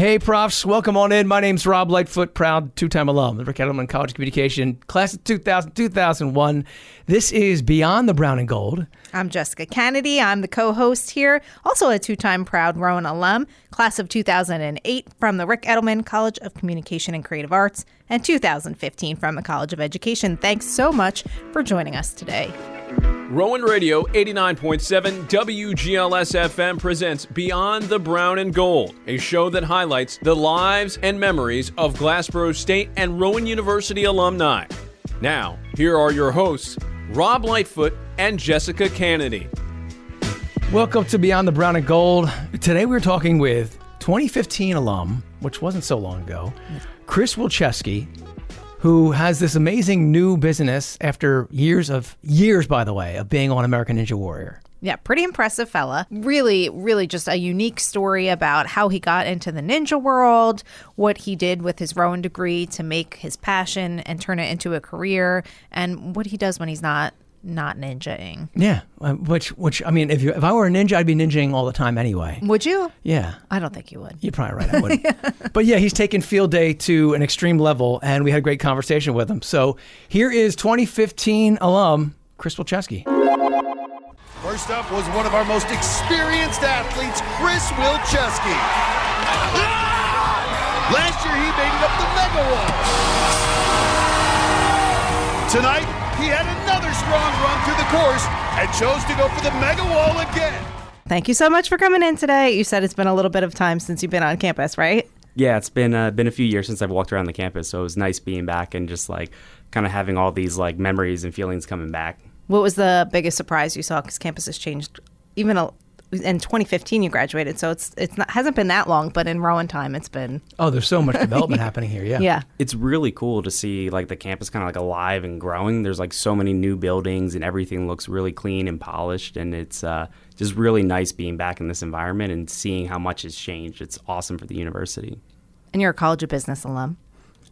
Hey, profs, welcome on in. My name's Rob Lightfoot, proud two time alum of Ric Edelman College of Communication, class of 2000, 2001. This is Beyond the Brown and Gold. I'm Jessica Kanady. I'm the co host here, also a two time proud Rowan alum, class of 2008 from the Ric Edelman College of Communication and Creative Arts, and 2015 from the College of Education. Thanks so much for joining us today. Rowan Radio 89.7 WGLS FM presents Beyond the Brown and Gold, a show that highlights the lives and memories of Glassboro State and Rowan University alumni. Now, here are your hosts, Rob Lightfoot and Jessica Kanady. Welcome to Beyond the Brown and Gold. Today we're talking with 2015 alum, which wasn't so long ago, Chris Wilczewski, who has this amazing new business after years of years, by the way, of being on American Ninja Warrior. Yeah, pretty impressive fella. Really, really just a unique story about how he got into the ninja world, what he did with his Rowan degree to make his passion and turn it into a career, and what he does when he's not not ninjaing. Yeah, uh, which which I mean, if you if I were a ninja, I'd be ninjaing all the time anyway. Would you? Yeah, I don't think you would. You're probably right. I would. but yeah, he's taken field day to an extreme level, and we had a great conversation with him. So here is 2015 alum Chris Wilczewski. First up was one of our most experienced athletes, Chris Wilczewski. Ah! Last year, he made it up the Mega Wall. Tonight, he had another strong run through the course and chose to go for the Mega Wall again. Thank you so much for coming in today. You said it's been a little bit of time since you've been on campus, right? Yeah, it's been uh, been a few years since I've walked around the campus, so it was nice being back and just like kind of having all these like memories and feelings coming back. What was the biggest surprise you saw? Because campus has changed even a, in 2015 you graduated, so it's it's not hasn't been that long, but in Rowan time it's been. Oh, there's so much development happening here. Yeah. Yeah. It's really cool to see like the campus kind of like alive and growing. There's like so many new buildings and everything looks really clean and polished, and it's uh, just really nice being back in this environment and seeing how much has changed. It's awesome for the university. And you're a College of Business alum.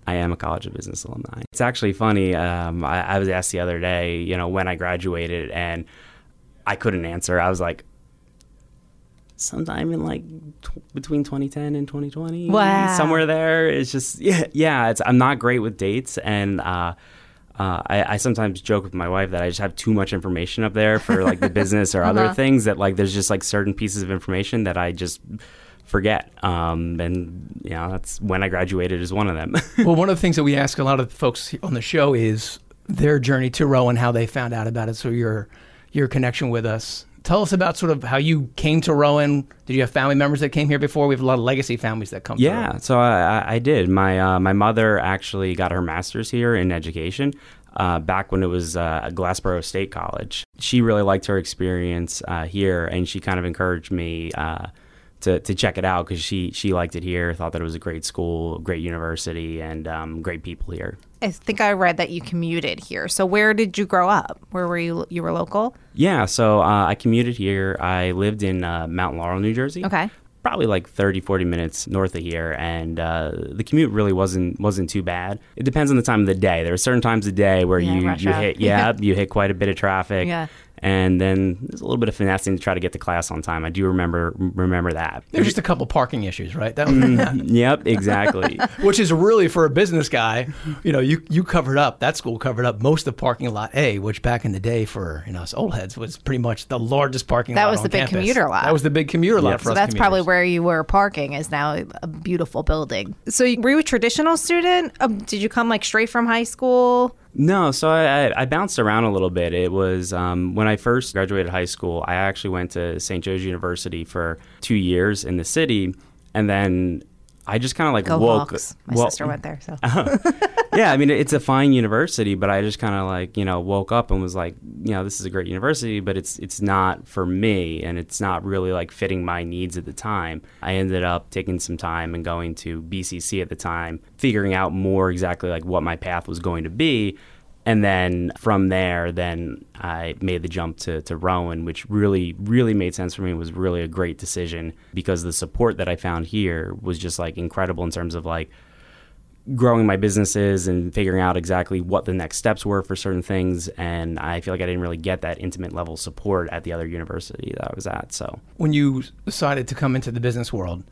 I am a College of Business alumni. It's actually funny. Um, I, I was asked the other day, you know, when I graduated, and I couldn't answer. I was like, sometime in like t- between 2010 and 2020 Wow. somewhere there it's just yeah yeah it's i'm not great with dates and uh uh, I, I sometimes joke with my wife that I just have too much information up there for like the business or other things that like there's just like certain pieces of information that I just forget. Um, and you know that's when I graduated is one of them. well, one of the things that we ask a lot of folks on the show is their journey to Rowan, how they found out about it. So your your connection with us. Tell us about sort of how you came to Rowan. Did you have family members that came here before? We have a lot of legacy families that come. Yeah, so I, I- I did. My uh, my mother actually got her master's here in education uh, back when it was uh, Glassboro State College. She really liked her experience uh, here, and she kind of encouraged me uh, to to check it out because she she liked it here, thought that it was a great school, great university, and um, great people here. I think I read that you commuted here. So where did you grow up? Where were you? You were local. Yeah, so uh, I commuted here. I lived in uh, Mount Laurel, New Jersey. Okay. Probably like 30, 40 minutes north of here, and uh, the commute really wasn't wasn't too bad. It depends on the time of the day. There are certain times of day where Yeah, you you hit yeah you hit quite a bit of traffic. Yeah. And then there's a little bit of finessing to try to get to class on time. I do remember remember that. There's just a couple parking issues, right? That yep, exactly. which is really for a business guy. You know, you you covered up that school covered up most of parking lot A, which back in the day for you know us old heads was pretty much the largest parking That lot. That was on the big campus. commuter lot. That was the big commuter lot Yep. for So us. that's probably where you were parking. Is now a beautiful building. So you- were you a traditional student? Um, did you come like straight from high school? No, so I, I- bounced around a little bit. It was um, when I first graduated high school, I actually went to St. Joe's University for two years in the city. And then I just kind of like Go woke. Hawks. My well- sister went there. So uh-huh. yeah, I mean, it's a fine university, but I just kind of like, you know, woke up and was like, you know, this is a great university, but it's it's not for me and it's not really like fitting my needs at the time. I ended up taking some time and going to BCC at the time, figuring out more exactly like what my path was going to be. And then from there, then I made the jump to, to Rowan, which really, really made sense for me. It was really a great decision because the support that I found here was just like incredible in terms of like growing my businesses and figuring out exactly what the next steps were for certain things. And I feel like I didn't really get that intimate level support at the other university that I was at. So when you decided to come into the business world.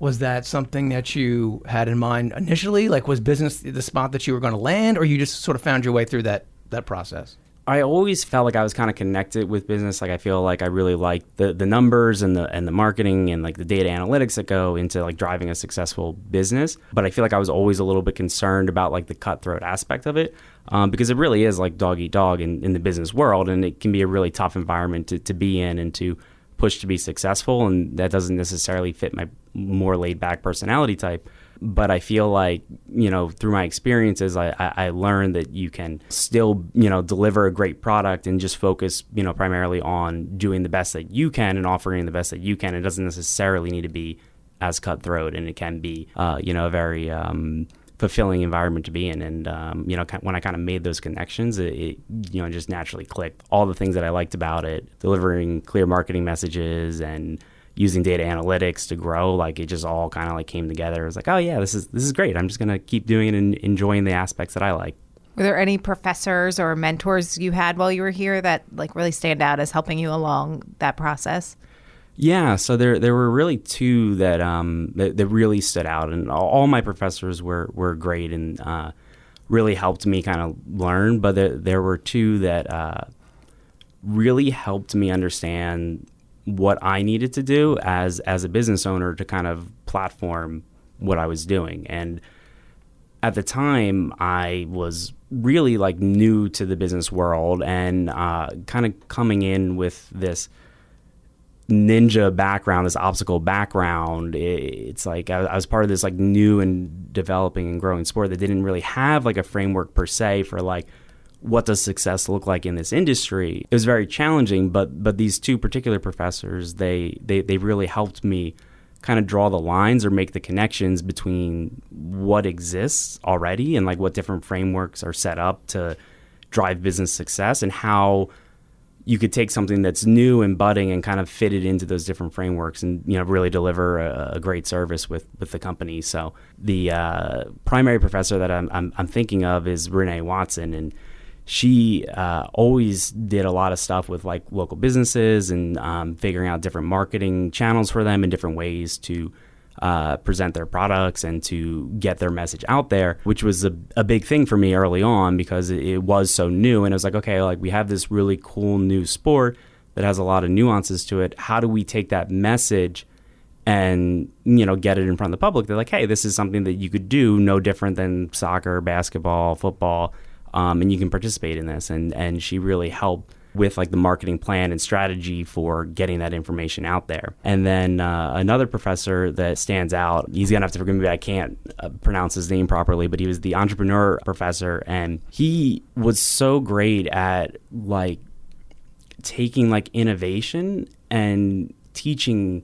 Was that something that you had in mind initially? Like, was business the spot that you were going to land, or you just sort of found your way through that that process? I always felt like I was kind of connected with business. Like I feel like I really like the the numbers and the and the marketing and like the data analytics that go into like driving a successful business. But I feel like I was always a little bit concerned about like the cutthroat aspect of it um, because it really is like dog eat dog in, in the business world, and it can be a really tough environment to, to be in and to push to be successful. And that doesn't necessarily fit my more laid back personality type but I feel like you know through my experiences, I, I, learned that you can still you know deliver a great product and just focus you know primarily on doing the best that you can and offering the best that you can. It doesn't necessarily need to be as cutthroat, and it can be uh, you know a very um, fulfilling environment to be in. And um, you know, when I kind of made those connections, it, it, you know just naturally clicked. All the things that I liked about it, delivering clear marketing messages and using data analytics to grow like it just all kind of like came together it was like oh yeah this is this is great i'm just going to keep doing it and enjoying the aspects that i like were there any professors or mentors you had while you were here that like really stand out as helping you along that process yeah, so there there were really two that um that, that really stood out, and all, all, my professors were were great and uh, really helped me kind of learn. But there there were two that uh, really helped me understand what I needed to do as as a business owner to kind of platform what I was doing. And at the time, I was really like new to the business world and uh, kind of coming in with this ninja background, this obstacle background. It's like I, was part of this like new and developing and growing sport that didn't really have like a framework per se for like what does success look like in this industry? It was very challenging, but but these two particular professors, they they, they really helped me kind of draw the lines or make the connections between what exists already and like what different frameworks are set up to drive business success and how you could take something that's new and budding and kind of fit it into those different frameworks and you know really deliver a, a great service with with the company. So the uh, primary professor that I'm, I'm, I'm thinking of is Renee Watson and she uh, always did a lot of stuff with like local businesses and um, figuring out different marketing channels for them and different ways to uh, present their products and to get their message out there, which was a, a big thing for me early on because it, was so new. And it was like, okay, like we have this really cool new sport that has a lot of nuances to it. How do we take that message? and you know get it in front of the public they're like hey this is something that you could do no different than soccer basketball football um, and you can participate in this. And and she really helped with like the marketing plan and strategy for getting that information out there. And then uh, another professor that stands out, he's gonna have to forgive me, I can't uh, pronounce his name properly, but he was the entrepreneur professor, and he was so great at like taking like innovation and teaching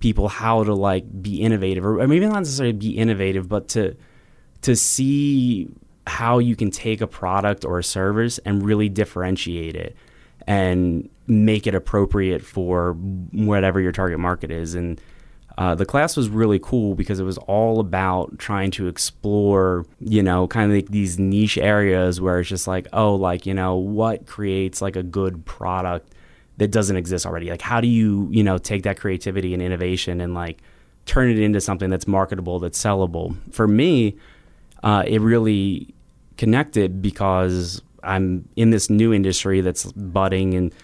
people how to like be innovative or maybe not necessarily be innovative but to to see how you can take a product or a service and really differentiate it and make it appropriate for whatever your target market is. And uh, the class was really cool because it was all about trying to explore, you know, kind of like these niche areas where it's just like, oh, like, you know, what creates like a good product that doesn't exist already? Like, how do you, you know, take that creativity and innovation and like turn it into something that's marketable, that's sellable? For me, uh, it really connected because I'm in this new industry that's budding and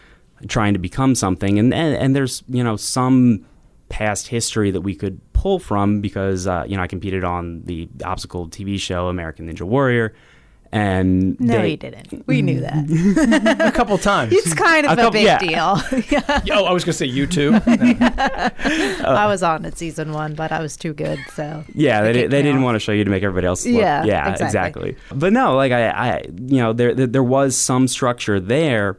trying to become something. And, and, and there's, you know, some past history that we could pull from because, uh, you know, I competed on the obstacle TV show American Ninja Warrior and no, they, you didn't. We knew that a couple times. It's kind of a, couple, a big yeah. deal. oh, I was gonna say you too. Uh, I was on at season one, but I was too good. So yeah, they, they, they didn't want to show you to make everybody else. Look. Yeah, yeah, exactly. exactly. But no, like I, I, you know, there, there there was some structure there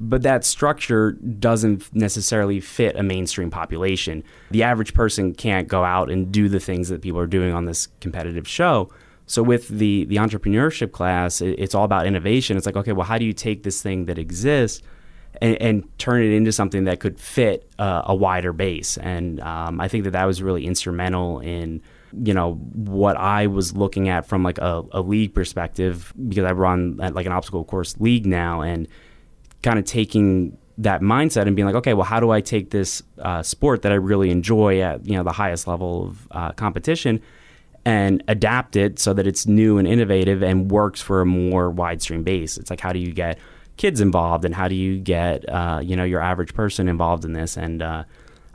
but that structure doesn't necessarily fit a mainstream population. The average person can't go out and do the things that people are doing on this competitive show. So with the the entrepreneurship class, it, it's all about innovation. It's like, okay, well, how do you take this thing that exists and, and turn it into something that could fit uh, a wider base? And um, I think that that was really instrumental in you know what I was looking at from like a, a league perspective because I run like an obstacle course league now and kind of taking that mindset and being like, okay, well, how do I take this uh, sport that I really enjoy at you know the highest level of uh, competition and adapt it so that it's new and innovative and works for a more wide stream base? It's like how do you get kids involved and how do you get uh, you know your average person involved in this and uh,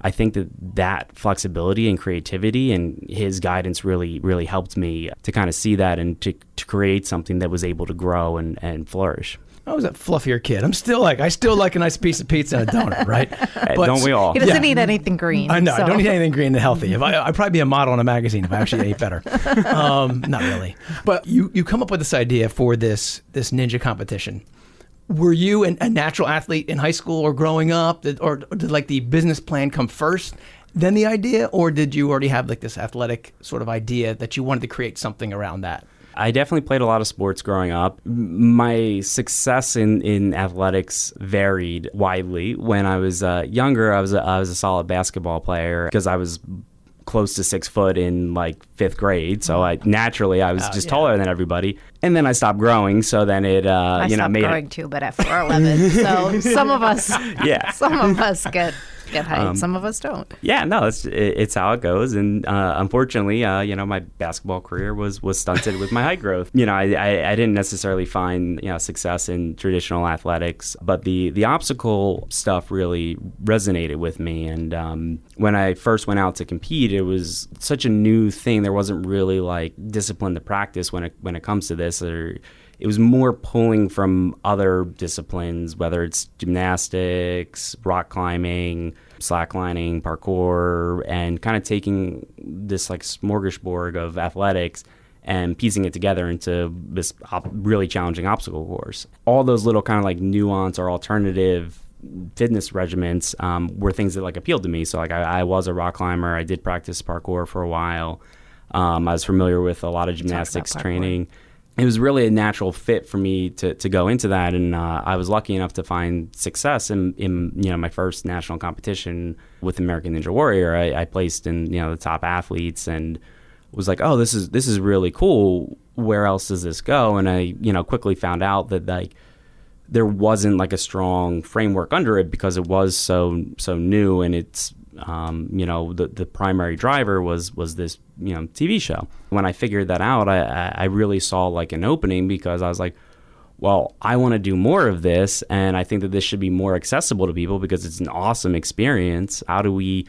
I think that that flexibility and creativity and his guidance really, really helped me to kind of see that and to, to create something that was able to grow and, and flourish. I was a fluffier kid. I'm still like, I still like a nice piece of pizza and a donut, right? But, Don't we all? He doesn't yeah. eat anything green. I know. So. I don't eat anything green and healthy. If I, I'd probably be a model in a magazine if I actually ate better. Um, not really. But you, you come up with this idea for this this ninja competition were you an, a natural athlete in high school or growing up, did, or, or did like the business plan come first, then the idea, or did you already have like this athletic sort of idea that you wanted to create something around that? I definitely played a lot of sports growing up. My success in, in athletics varied widely. When I was uh, younger, I was a, I was a solid basketball player because I was close to six foot in like fifth grade. So I naturally I was oh, just yeah. taller than everybody. And then I stopped growing. So then it uh, I you know made growing it... too, but at four eleven. so some of us yeah some of us get get height. Um, Some of us don't. Yeah, no, it's it's how it goes. And uh, unfortunately, uh, you know, my basketball career was was stunted with my height growth. You know, I, I, I didn't necessarily find you know success in traditional athletics, but the the obstacle stuff really resonated with me. And um, when I first went out to compete, it was such a new thing. There wasn't really like discipline to practice when it when it comes to this or it was more pulling from other disciplines, whether it's gymnastics, rock climbing, slacklining, parkour, and kind of taking this like smorgasbord of athletics and piecing it together into this op- really challenging obstacle course. All those little kind of like nuance or alternative fitness regiments um, were things that like appealed to me. So like I, I, was a rock climber. I did practice parkour for a while. Um, I was familiar with a lot of gymnastics training it was really a natural fit for me to, to go into that, and uh, I was lucky enough to find success in, in you know my first national competition with American Ninja Warrior. I, I, placed in you know the top athletes, and was like, oh, this is this is really cool. Where else does this go? And I you know quickly found out that like there wasn't like a strong framework under it because it was so so new and it's um, you know, the the primary driver was was this you know TV show. When I figured that out, I I really saw like an opening because I was like, well, I want to do more of this, and I think that this should be more accessible to people because it's an awesome experience. How do we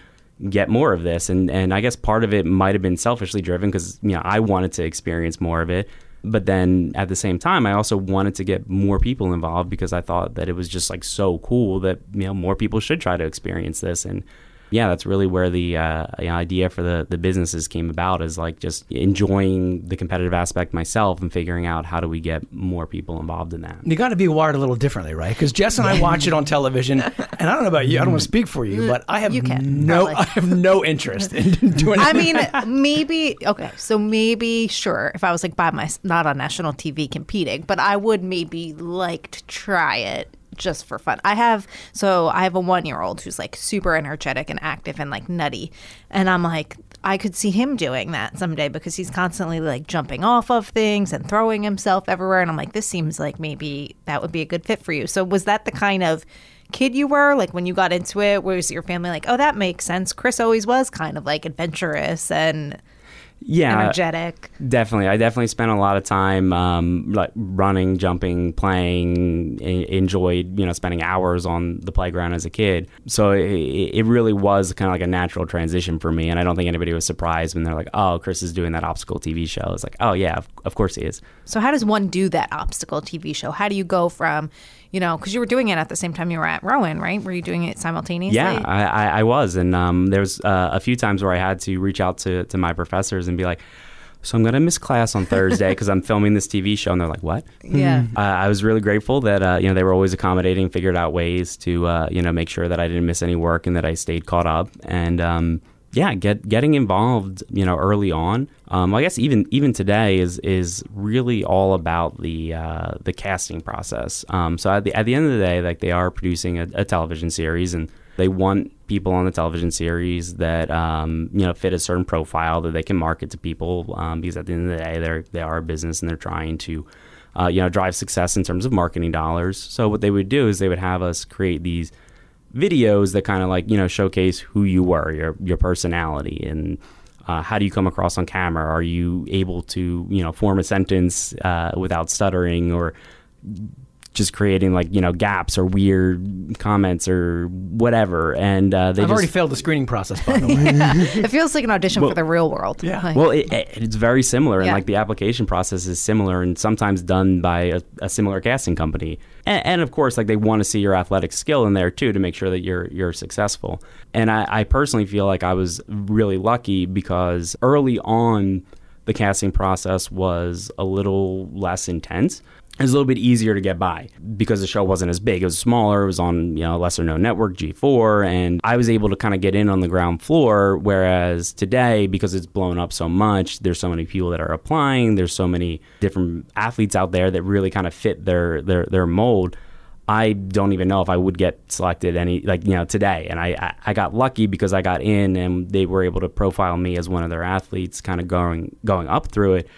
get more of this? And and I guess part of it might have been selfishly driven because you know I wanted to experience more of it. But then at the same time, I also wanted to get more people involved because I thought that it was just like so cool that you know more people should try to experience this. And yeah, that's really where the uh, idea for the, the businesses came about is like just enjoying the competitive aspect myself and figuring out how do we get more people involved in that. You got to be wired a little differently, right? Because Jess and I watch it on television, and I don't know about you. I don't want to speak for you, but I have can, no, probably. I have no interest in doing. It. I mean, maybe okay, so maybe sure, if I was like by my not on national TV competing, but I would maybe like to try it just for fun. I have so I have a one year old who's like super energetic and active and like nutty, and I'm like I could see him doing that someday because he's constantly like jumping off of things and throwing himself everywhere, and I'm like this seems like maybe that would be a good fit for you. So was that the kind of kid you were like when you got into it was your family like oh that makes sense chris always was kind of like adventurous and yeah, energetic. Definitely, I definitely spent a lot of time um, like running, jumping, playing. enjoyed you know spending hours on the playground as a kid. So it, it really was kind of like a natural transition for me, and I don't think anybody was surprised when they're like, "Oh, Chris is doing that obstacle TV show." It's like, "Oh yeah, of, of course he is." So how does one do that obstacle TV show? How do you go from you know, because you were doing it at the same time you were at Rowan, right? Were you doing it simultaneously? Yeah, I, I, I was, and um, there was uh, a few times where I had to reach out to to my professors and be like. So I'm gonna miss class on Thursday because I'm filming this TV show, and they're like, "What?" Yeah. Uh, I was really grateful that uh, you know they were always accommodating, figured out ways to uh, you know make sure that I didn't miss any work and that I stayed caught up. And um, yeah, get getting involved, you know, early on. Um, I guess even even today is is really all about the uh, the casting process. Um, so at the at the end of the day, like they are producing a, a television series, and they want people on the television series that um, you know fit a certain profile that they can market to people. Um, because at the end of the day, they're they are a business and they're trying to uh, you know, drive success in terms of marketing dollars. So what they would do is they would have us create these videos that kind of like you know showcase who you were, your your personality, and uh, how do you come across on camera? Are you able to you know form a sentence uh, without stuttering or just creating like you know gaps or weird comments or whatever and uh, they I've just, already failed the screening process, by the way. It feels like an audition for the real world. Yeah. Like- Well, it, it- it's very similar, and like the application process is similar, and sometimes done by a, a similar casting company. And, and of course, like they want to see your athletic skill in there too to make sure that you're you're successful. And I, I personally feel like I was really lucky because early on, the casting process was a little less intense. It was a little bit easier to get by because the show wasn't as big. It was smaller. It was on you know lesser known network, G4, and I was able to kind of get in on the ground floor. Whereas today, because it's blown up so much, there's so many people that are applying. There's so many different athletes out there that really kind of fit their their their mold. I don't even know if I would get selected any like you know today. And I, I I got lucky because I got in and they were able to profile me as one of their athletes, kind of going going up through it.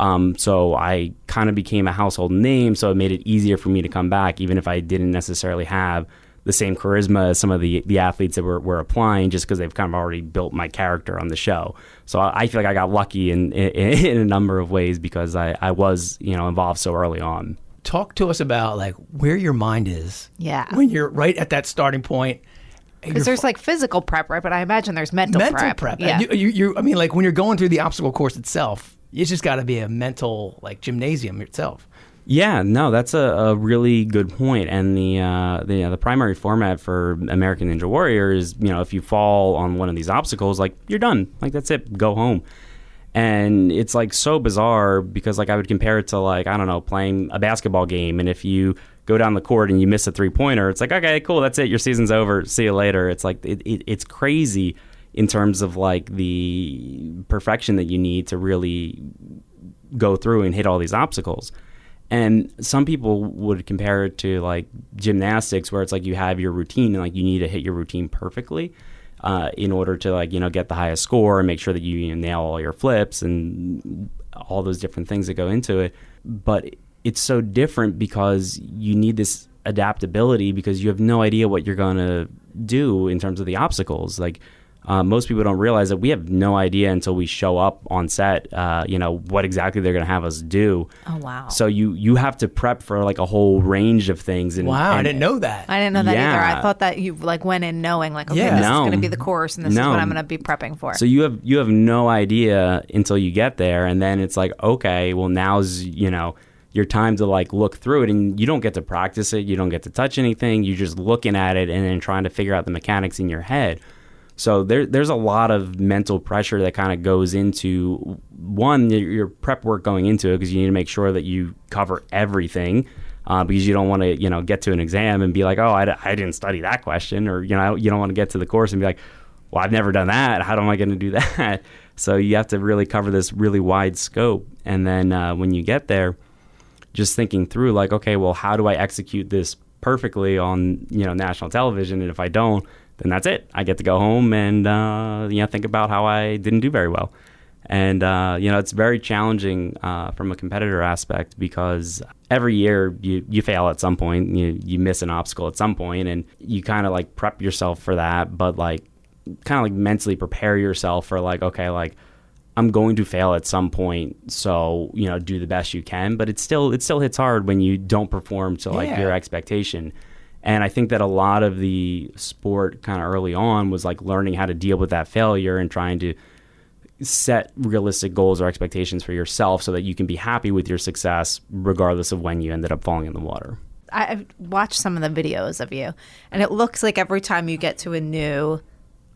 Um, so I kind of became a household name, so it made it easier for me to come back, even if I didn't necessarily have the same charisma as some of the the athletes that were, were applying, just because they've kind of already built my character on the show. So I, I feel like I got lucky in, in in a number of ways because I, I was you know involved so early on. Talk to us about like where your mind is. Yeah. When you're right at that starting point. Because there's like physical prep, right? But I imagine there's mental, mental prep. prep. Yeah. You, you, you, I mean, like when you're going through the obstacle course itself, it's just got to be a mental like gymnasium itself. Yeah, no, that's a, a really good point. And the uh, the uh, the primary format for American Ninja Warrior is, you know, if you fall on one of these obstacles, like you're done, like that's it, go home. And it's like so bizarre because like I would compare it to like I don't know playing a basketball game, and if you go down the court and you miss a three pointer, it's like okay, cool, that's it, your season's over, see you later. It's like it, it, it's crazy in terms of like the perfection that you need to really go through and hit all these obstacles. And some people would compare it to like gymnastics, where it's like you have your routine and like you need to hit your routine perfectly uh, in order to like you know get the highest score and make sure that you, you know, nail all your flips and all those different things that go into it. But it's so different because you need this adaptability because you have no idea what you're going to do in terms of the obstacles. Like uh, most people don't realize that we have no idea until we show up on set. Uh, you know what exactly they're going to have us do. Oh, wow. So you you have to prep for like a whole range of things. And Wow, I didn't know that. I didn't know that either. I thought that you like went in knowing like, okay, Yeah. this is going to be the course and this No. is what I'm going to be prepping for. So you have you have no idea until you get there, and then it's like, okay, well now's you know your time to like look through it, and you don't get to practice it, you don't get to touch anything, you're just looking at it and then trying to figure out the mechanics in your head. So there, there's a lot of mental pressure that kind of goes into one your, prep work going into it because you need to make sure that you cover everything uh, because you don't want to you know get to an exam and be like oh I, I didn't study that question or you know you don't want to get to the course and be like well I've never done that. How am I going to do that? So you have to really cover this really wide scope and then uh, when you get there just thinking through like okay well how do I execute this perfectly on you know national television and if I don't then that's it I get to go home and uh, you know think about how I didn't do very well and uh, you know it's very challenging uh, from a competitor aspect because every year you, you fail at some point you, you miss an obstacle at some point and you kind of like prep yourself for that but like kind of like mentally prepare yourself for like okay like I'm going to fail at some point, so you know, do the best you can. But it still it still hits hard when you don't perform to like Yeah. your expectation. And I think that a lot of the sport kind of early on was like learning how to deal with that failure and trying to set realistic goals or expectations for yourself so that you can be happy with your success regardless of when you ended up falling in the water. I've watched some of the videos of you, and it looks like every time you get to a new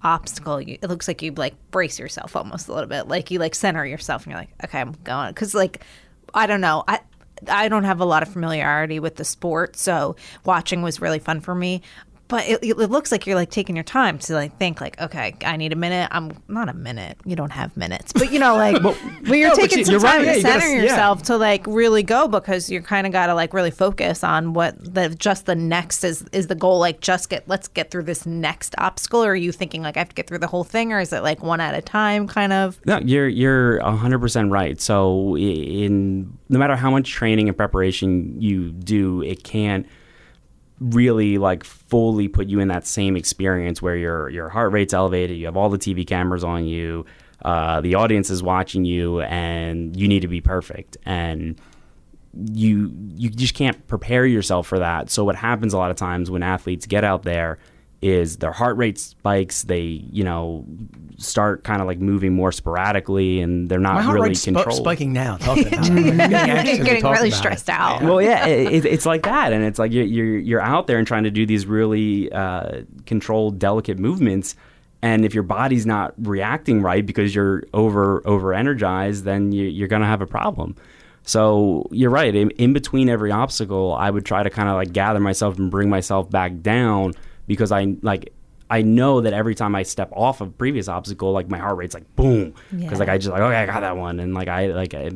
obstacle, you, it looks like you like brace yourself almost a little bit, like you like center yourself, and you're like, okay, I'm going, because like I don't know, I I don't have a lot of familiarity with the sport, so watching was really fun for me. But it, it looks like you're like taking your time to like think like okay i need a minute i'm not a minute you don't have minutes but you know like but you're No, but taking you- some you're time right. Yeah, to you gotta- center yeah. yourself to like really go because you're kind of got to like really focus on what the just the next is is the goal like just get let's get through this next obstacle or are you thinking like i have to get through the whole thing or is it like one at a time kind of No, you're you're hundred percent right. So in no matter how much training and preparation you do, it can't really like fully put you in that same experience where your your heart rate's elevated, you have all the TV cameras on you, uh, the audience is watching you, and you need to be perfect. And you you just can't prepare yourself for that. So what happens a lot of times when athletes get out there is their heart rate spikes. They you know start kind of like moving more sporadically, and they're not My heart really rate's sp- spiking now. Talking about it. Getting you're to getting talk really about it. stressed out well, yeah, it, it, it's like that, and it's like you're, you're you're out there and trying to do these really uh, controlled, delicate movements, and if your body's not reacting right because you're over over energized, then you, you're gonna have a problem. So you're right. In, in between every obstacle, I would try to kind of like gather myself and bring myself back down because I like. I know that every time I step off a previous obstacle, like my heart rate's like boom, because Yeah. like I just like okay, I got that one, and like I like I,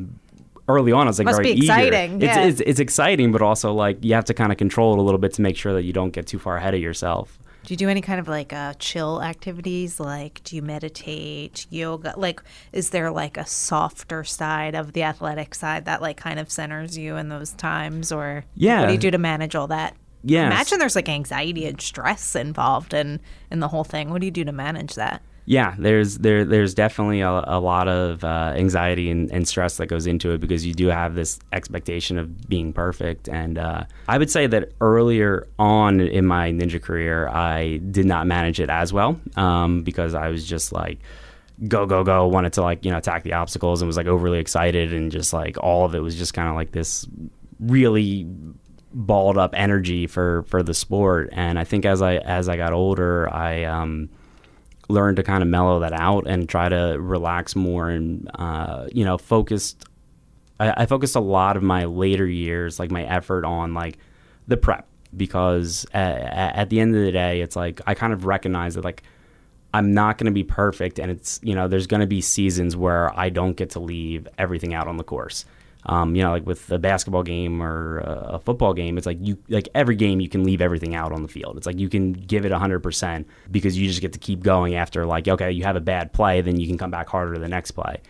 early on I was like Must very exciting, It's, it's it's exciting, but also like you have to kind of control it a little bit to make sure that you don't get too far ahead of yourself. Do you do any kind of like uh, chill activities? Like, do you meditate, yoga? Like, is there like a softer side of the athletic side that like kind of centers you in those times? Or Yeah. what do you do to manage all that? Yes. Imagine there's like anxiety and stress involved in in the whole thing. What do you do to manage that? Yeah, there's there there's definitely a, a lot of uh, anxiety and, and stress that goes into it because you do have this expectation of being perfect. And uh, I would say that earlier on in my ninja career, I did not manage it as well um, because I was just like go go go wanted to like you know attack the obstacles and was like overly excited and just like all of it was just kind of like this really balled up energy for for the sport and i think as i as i got older i um learned to kind of mellow that out and try to relax more and uh you know focused I, I focused a lot of my later years like my effort on like the prep because at, at the end of the day it's like i kind of recognize that like I'm not going to be perfect, and it's you know there's going to be seasons where I don't get to leave everything out on the course. Um, you know, like with a basketball game or a football game, it's like you like every game you can leave everything out on the field. It's like you can give it 100% because you just get to keep going after like okay, you have a bad play, then you can come back harder the next play.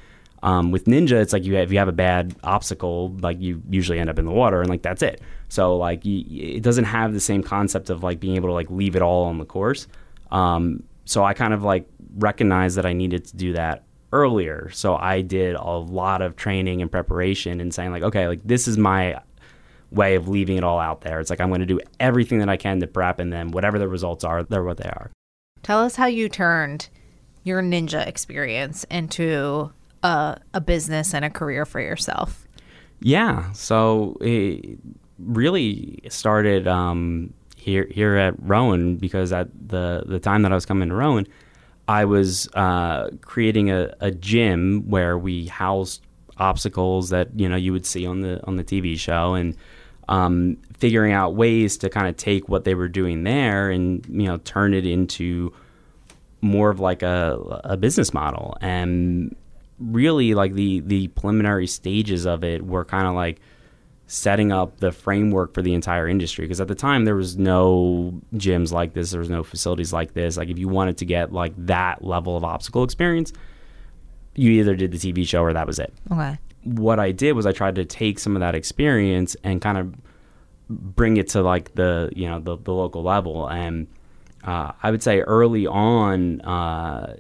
Um, with ninja, it's like you have, if you have a bad obstacle, like you usually end up in the water, and like that's it. So like you, it doesn't have the same concept of like being able to like leave it all on the course. Um, so I kind of like recognized that I needed to do that earlier. So I did a lot of training and preparation and saying like, okay, like this is my way of leaving it all out there. It's like I'm going to do everything that I can to prep, and then whatever the results are, they're what they are. Tell us how you turned your ninja experience into a, a business and a career for yourself. Yeah. So it really started um, here here at Rowan because at the the time that I was coming to Rowan, I was uh, creating a, a gym where we housed obstacles that you know you would see on the on the TV show and um, figuring out ways to kind of take what they were doing there and you know turn it into more of like a, a business model. And really like the the preliminary stages of it were kind of like setting up the framework for the entire industry. Because at the time there was no gyms like this there was no facilities like this. Like if you wanted to get like that level of obstacle experience you either did the TV show or that was it. Okay. what I did was I tried to take some of that experience and kind of bring it to like the you know the, the local level. And uh, I would say early on uh,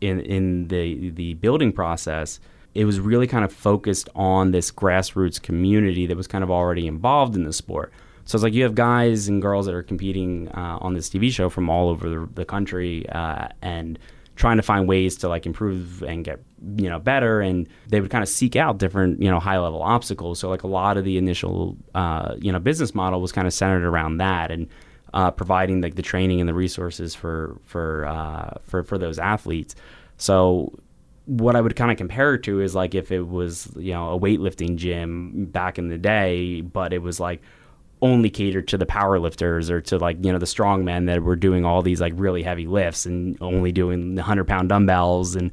in in the the building process it was really kind of focused on this grassroots community that was kind of already involved in the sport. So it's like you have guys and girls that are competing uh, on this TV show from all over the, the country uh, and trying to find ways to like improve and get you know better. And they would kind of seek out different you know high level obstacles. So like a lot of the initial uh, you know business model was kind of centered around that and uh, providing like the training and the resources for for uh, for for those athletes. So what I would kind of compare it to is like if it was you know a weightlifting gym back in the day but it was like only catered to the power lifters or to like you know the strong men that were doing all these like really heavy lifts and only doing the 100 pound dumbbells and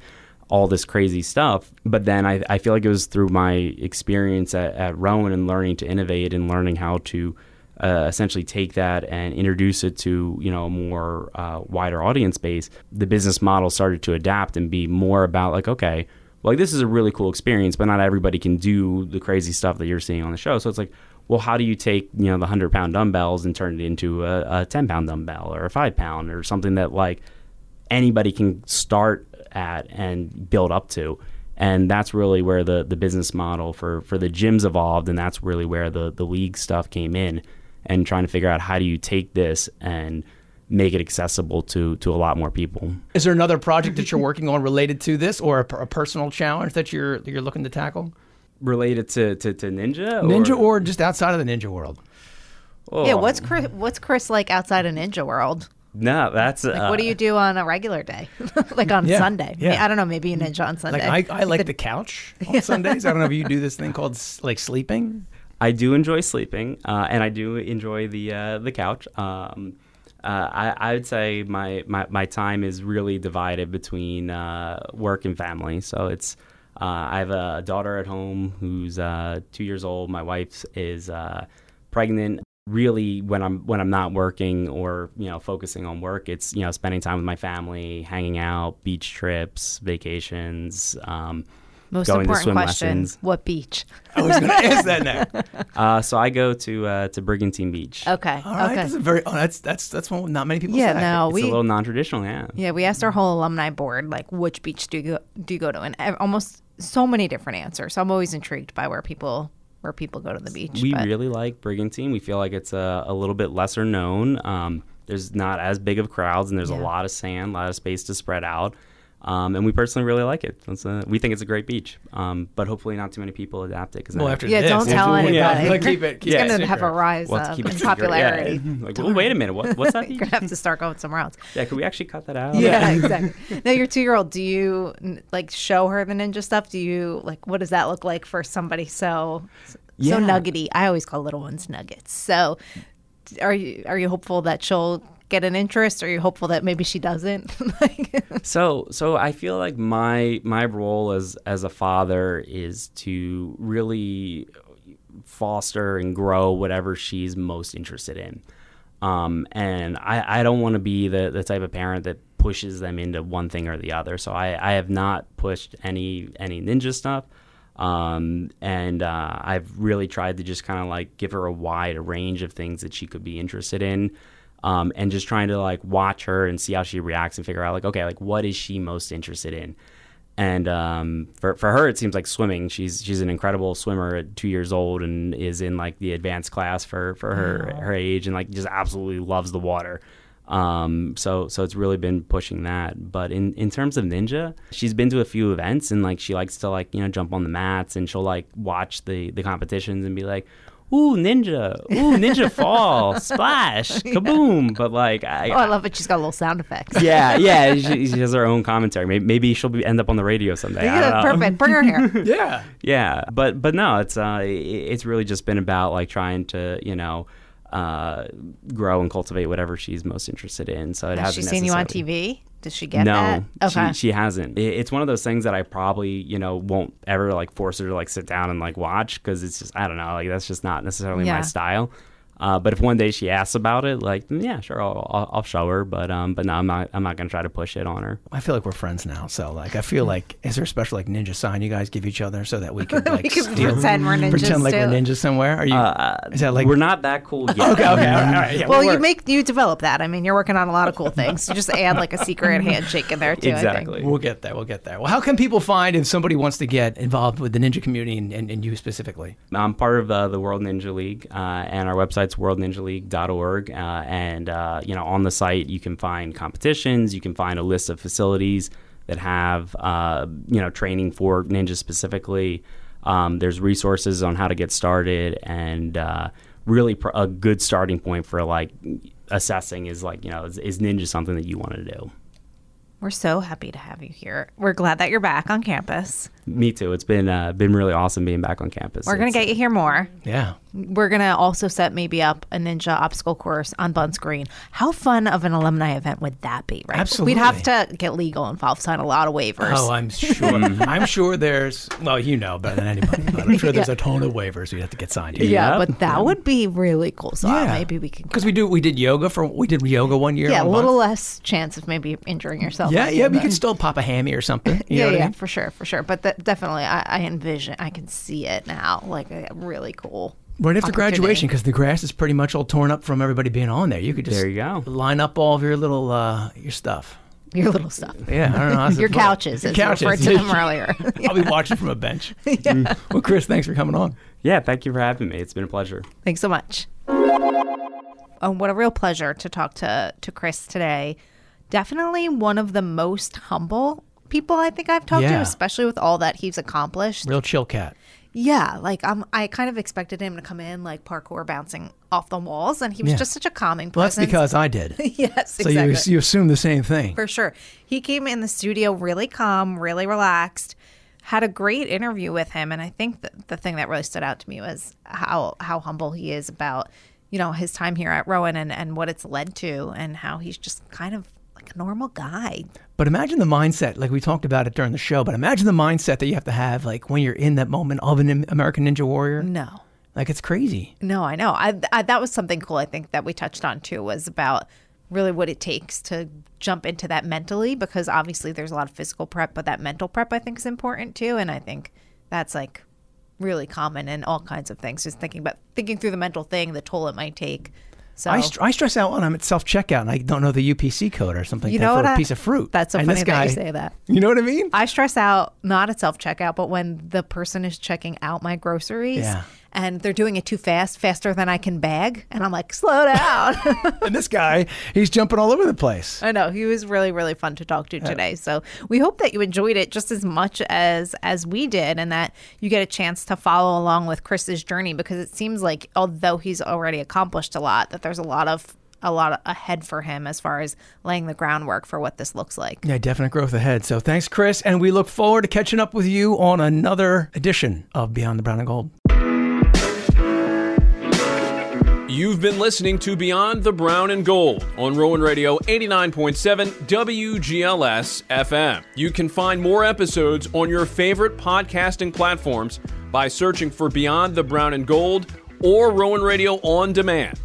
all this crazy stuff. But then I, I feel like it was through my experience at, at rowan and learning to innovate and learning how to uh, essentially take that and introduce it to you know a more uh, wider audience base the business model started to adapt and be more about like okay like this is a really cool experience but not everybody can do the crazy stuff that you're seeing on the show so it's like well, how do you take you know the hundred pound dumbbells and turn it into a, a ten pound dumbbell or a five pound or something that like anybody can start at and build up to? And that's really where the, the business model for, for the gyms evolved, and that's really where the, the league stuff came in, and trying to figure out how do you take this and make it accessible to to a lot more people. Is there another project that you're working on related to this, or a, a personal challenge that you're that you're looking to tackle? Related to, to, to Ninja? Ninja or just outside of the Ninja world? Oh, Yeah, what's Chris, what's Chris like outside of Ninja World? No, that's Like, uh, what do you do on a regular day? like on Yeah, Sunday? yeah. I don't know. Maybe you ninja on Sunday. Like I, I like the couch on Sundays. I don't know if you do this thing called like sleeping. I do enjoy sleeping, uh, and I do enjoy the uh, the couch. Um, uh, I, I would say my, my, my time is really divided between uh, work and family. So it's uh, I have a daughter at home who's uh, two years old. My wife is pregnant. Really, when I'm when I'm not working or you know focusing on work, it's you know spending time with my family, hanging out, beach trips, vacations. Um, Most going to important swim question: lessons. What beach? I was going to ask that now. uh, so I go to uh, to Brigantine Beach. Okay. All right, okay. that's a very oh, that's that's that's one not many people. Yeah. say. No. It's We. a little non-traditional, yeah. yeah. We asked our whole alumni board like which beach do you go, do you go to, and almost so many different answers. So I'm always intrigued by where people where people go to the beach. We but- really like Brigantine. We feel like it's a, a little bit lesser known. Um, there's not as big of crowds, and there's a lot of sand, a lot of space to spread out. Um, and we personally really like it. It's a, we think it's a great beach, um, but hopefully not too many people adapt it. Cause Well, then- after Yeah, this, don't tell anybody. Yeah, like, keep it. Keep It's it gonna have a rise we'll have to keep it in popularity. Yeah. Like, oh, wait a minute, what, what's that You're gonna have to start going somewhere else. Yeah, could we actually cut that out? Yeah, exactly. Now, your two year old, do you like show her the ninja stuff? Do you like what does that look like for somebody so so Yeah. nuggety? I always call little ones nuggets. So, are you are you hopeful that she'll get an interest? Or are you hopeful that maybe she doesn't? like, So so I feel like my my role as as a father is to really foster and grow whatever she's most interested in. Um, and I, I don't want to be the, the type of parent that pushes them into one thing or the other. So I, I have not pushed any any ninja stuff. Um, and uh, I've really tried to just kind of like give her a wide range of things that she could be interested in um, and just trying to like watch her and see how she reacts and figure out like okay like what is she most interested in? And um, for, for her it seems like swimming. She's she's an incredible swimmer at two years old and is in like the advanced class for for her her age and like just absolutely loves the water. Um, so so it's really been pushing that. But in in terms of ninja she's been to a few events and like she likes to like you know jump on the mats and she'll like watch the the competitions and be like ooh ninja ooh ninja fall splash kaboom but like I, oh, I love it. She's got little sound effects. yeah yeah she, she has her own commentary maybe, maybe she'll be, end up on the radio someday I Yeah, don't know. perfect. Bring her here. Yeah. yeah but but no it's uh it's really just been about like trying to you know uh grow and cultivate whatever she's most interested in so it Has she hasn't seen you on TV? Does she get no, that? Okay. she, she hasn't. It- It's one of those things that I probably, you know, won't ever like force her to like sit down and like watch because it's just I don't know, like that's just not necessarily Yeah. my style. Uh, but if one day she asks about it, like mm, yeah, sure, I'll, I'll, I'll show her. But um, but no, I'm not. I'm not gonna try to push it on her. I feel like we're friends now. So like, I feel like is there a special like ninja sign you guys give each other so that we could like we can steal- pretend we're ninjas pretend like too. we're ninjas somewhere? Are you? Uh, is that like we're not that cool yet? Okay. Okay. All right. All right yeah, well, you make you develop that. I mean, you're working on a lot of cool things. You just add like a secret handshake in there too. Exactly. We'll get there. We'll get there. Well, how can people find if somebody wants to get involved with the ninja community and, and, and you specifically? I'm part of uh, the World Ninja League, uh, and our website's worldninjaleague.org. Uh, and uh, you know, on the site you can find competitions, you can find a list of facilities that have uh, you know training for ninjas specifically. Um, there's resources on how to get started, and uh, really pr- a good starting point for like assessing is like you know is, is ninja something that you want to do. We're so happy to have you here. We're glad that you're back on campus. Me too. It's been uh, been really awesome being back on campus. We're gonna It's- get you here more. Yeah. We're gonna also set maybe up a ninja obstacle course on Bunce Green. How fun of an alumni event would that be? Right? Absolutely. We'd have to get legal involved, sign a lot of waivers. Oh, I'm sure. I'm sure there's. Well, you know better than anybody, but I'm sure there's a ton of waivers we have to get signed. here. yeah, Yep. but that would be really cool. So uh, maybe we can. because we do. We did yoga for. We did yoga one year. Yeah, a little Bunce. less chance of maybe injuring yourself. Yeah, yeah. yoga. We could still pop a hammy or something. You yeah, know what yeah, I mean? for sure, for sure. But that, definitely, I, I envision, I can see it now, like a really cool. Right after graduation, because the grass is pretty much all torn up from everybody being on there. You could just There you go. line up all of your little uh, your stuff. Your little stuff. Yeah, I don't know. how's Your it- couches, Your as you couches. referred to them earlier. I'll be watching from a bench. Yeah. Well, Chris, thanks for coming on. Yeah, thank you for having me. It's been a pleasure. Thanks so much. Oh, what a real pleasure to talk to to Chris today. Definitely one of the most humble people I think I've talked Yeah. to, especially with all that he's accomplished. Real chill cat. Yeah, like I'm. I kind of expected him to come in like parkour bouncing off the walls, and he was Yeah. just such a calming Well, that's because I did. yes, So exactly. you you assume the same thing. For sure. He came in the studio really calm, really relaxed, had a great interview with him. And I think that the thing that really stood out to me was how, how humble he is about, you know, his time here at Rowan and, and what it's led to and how he's just kind of like a normal guy. But imagine the mindset, like we talked about it during the show. But imagine the mindset that you have to have, like when you're in that moment of an American Ninja Warrior. No. Like it's crazy. No, I know. I, I that was something cool. I think that we touched on too was about really what it takes to jump into that mentally because obviously there's a lot of physical prep, but that mental prep I think is important too. And I think that's like really common in all kinds of things. Just thinking about thinking through the mental thing, the toll it might take. So I, str- I stress out when I'm at self checkout and I don't know the UPC code or something You know for a I- piece of fruit. that's so And funny that guy, you say that. You know what I mean? I stress out not at self checkout, but when the person is checking out my groceries Yeah. And they're doing it too fast, faster than I can bag, and I'm like, slow down. and this guy, he's jumping all over the place. I know he was really really fun to talk to today. So we hope that you enjoyed it just as much as as we did, and that you get a chance to follow along with Chris's journey because it seems like although he's already accomplished a lot, that there's a lot of a lot ahead for him as far as laying the groundwork for what this looks like. Yeah, definite growth ahead. So thanks, Chris. And we look forward to catching up with you on another edition of Beyond the Brown and Gold. You've been listening to Beyond the Brown and Gold on Rowan Radio 89.7 WGLS FM. You can find more episodes on your favorite podcasting platforms by searching for Beyond the Brown and Gold or Rowan Radio on demand.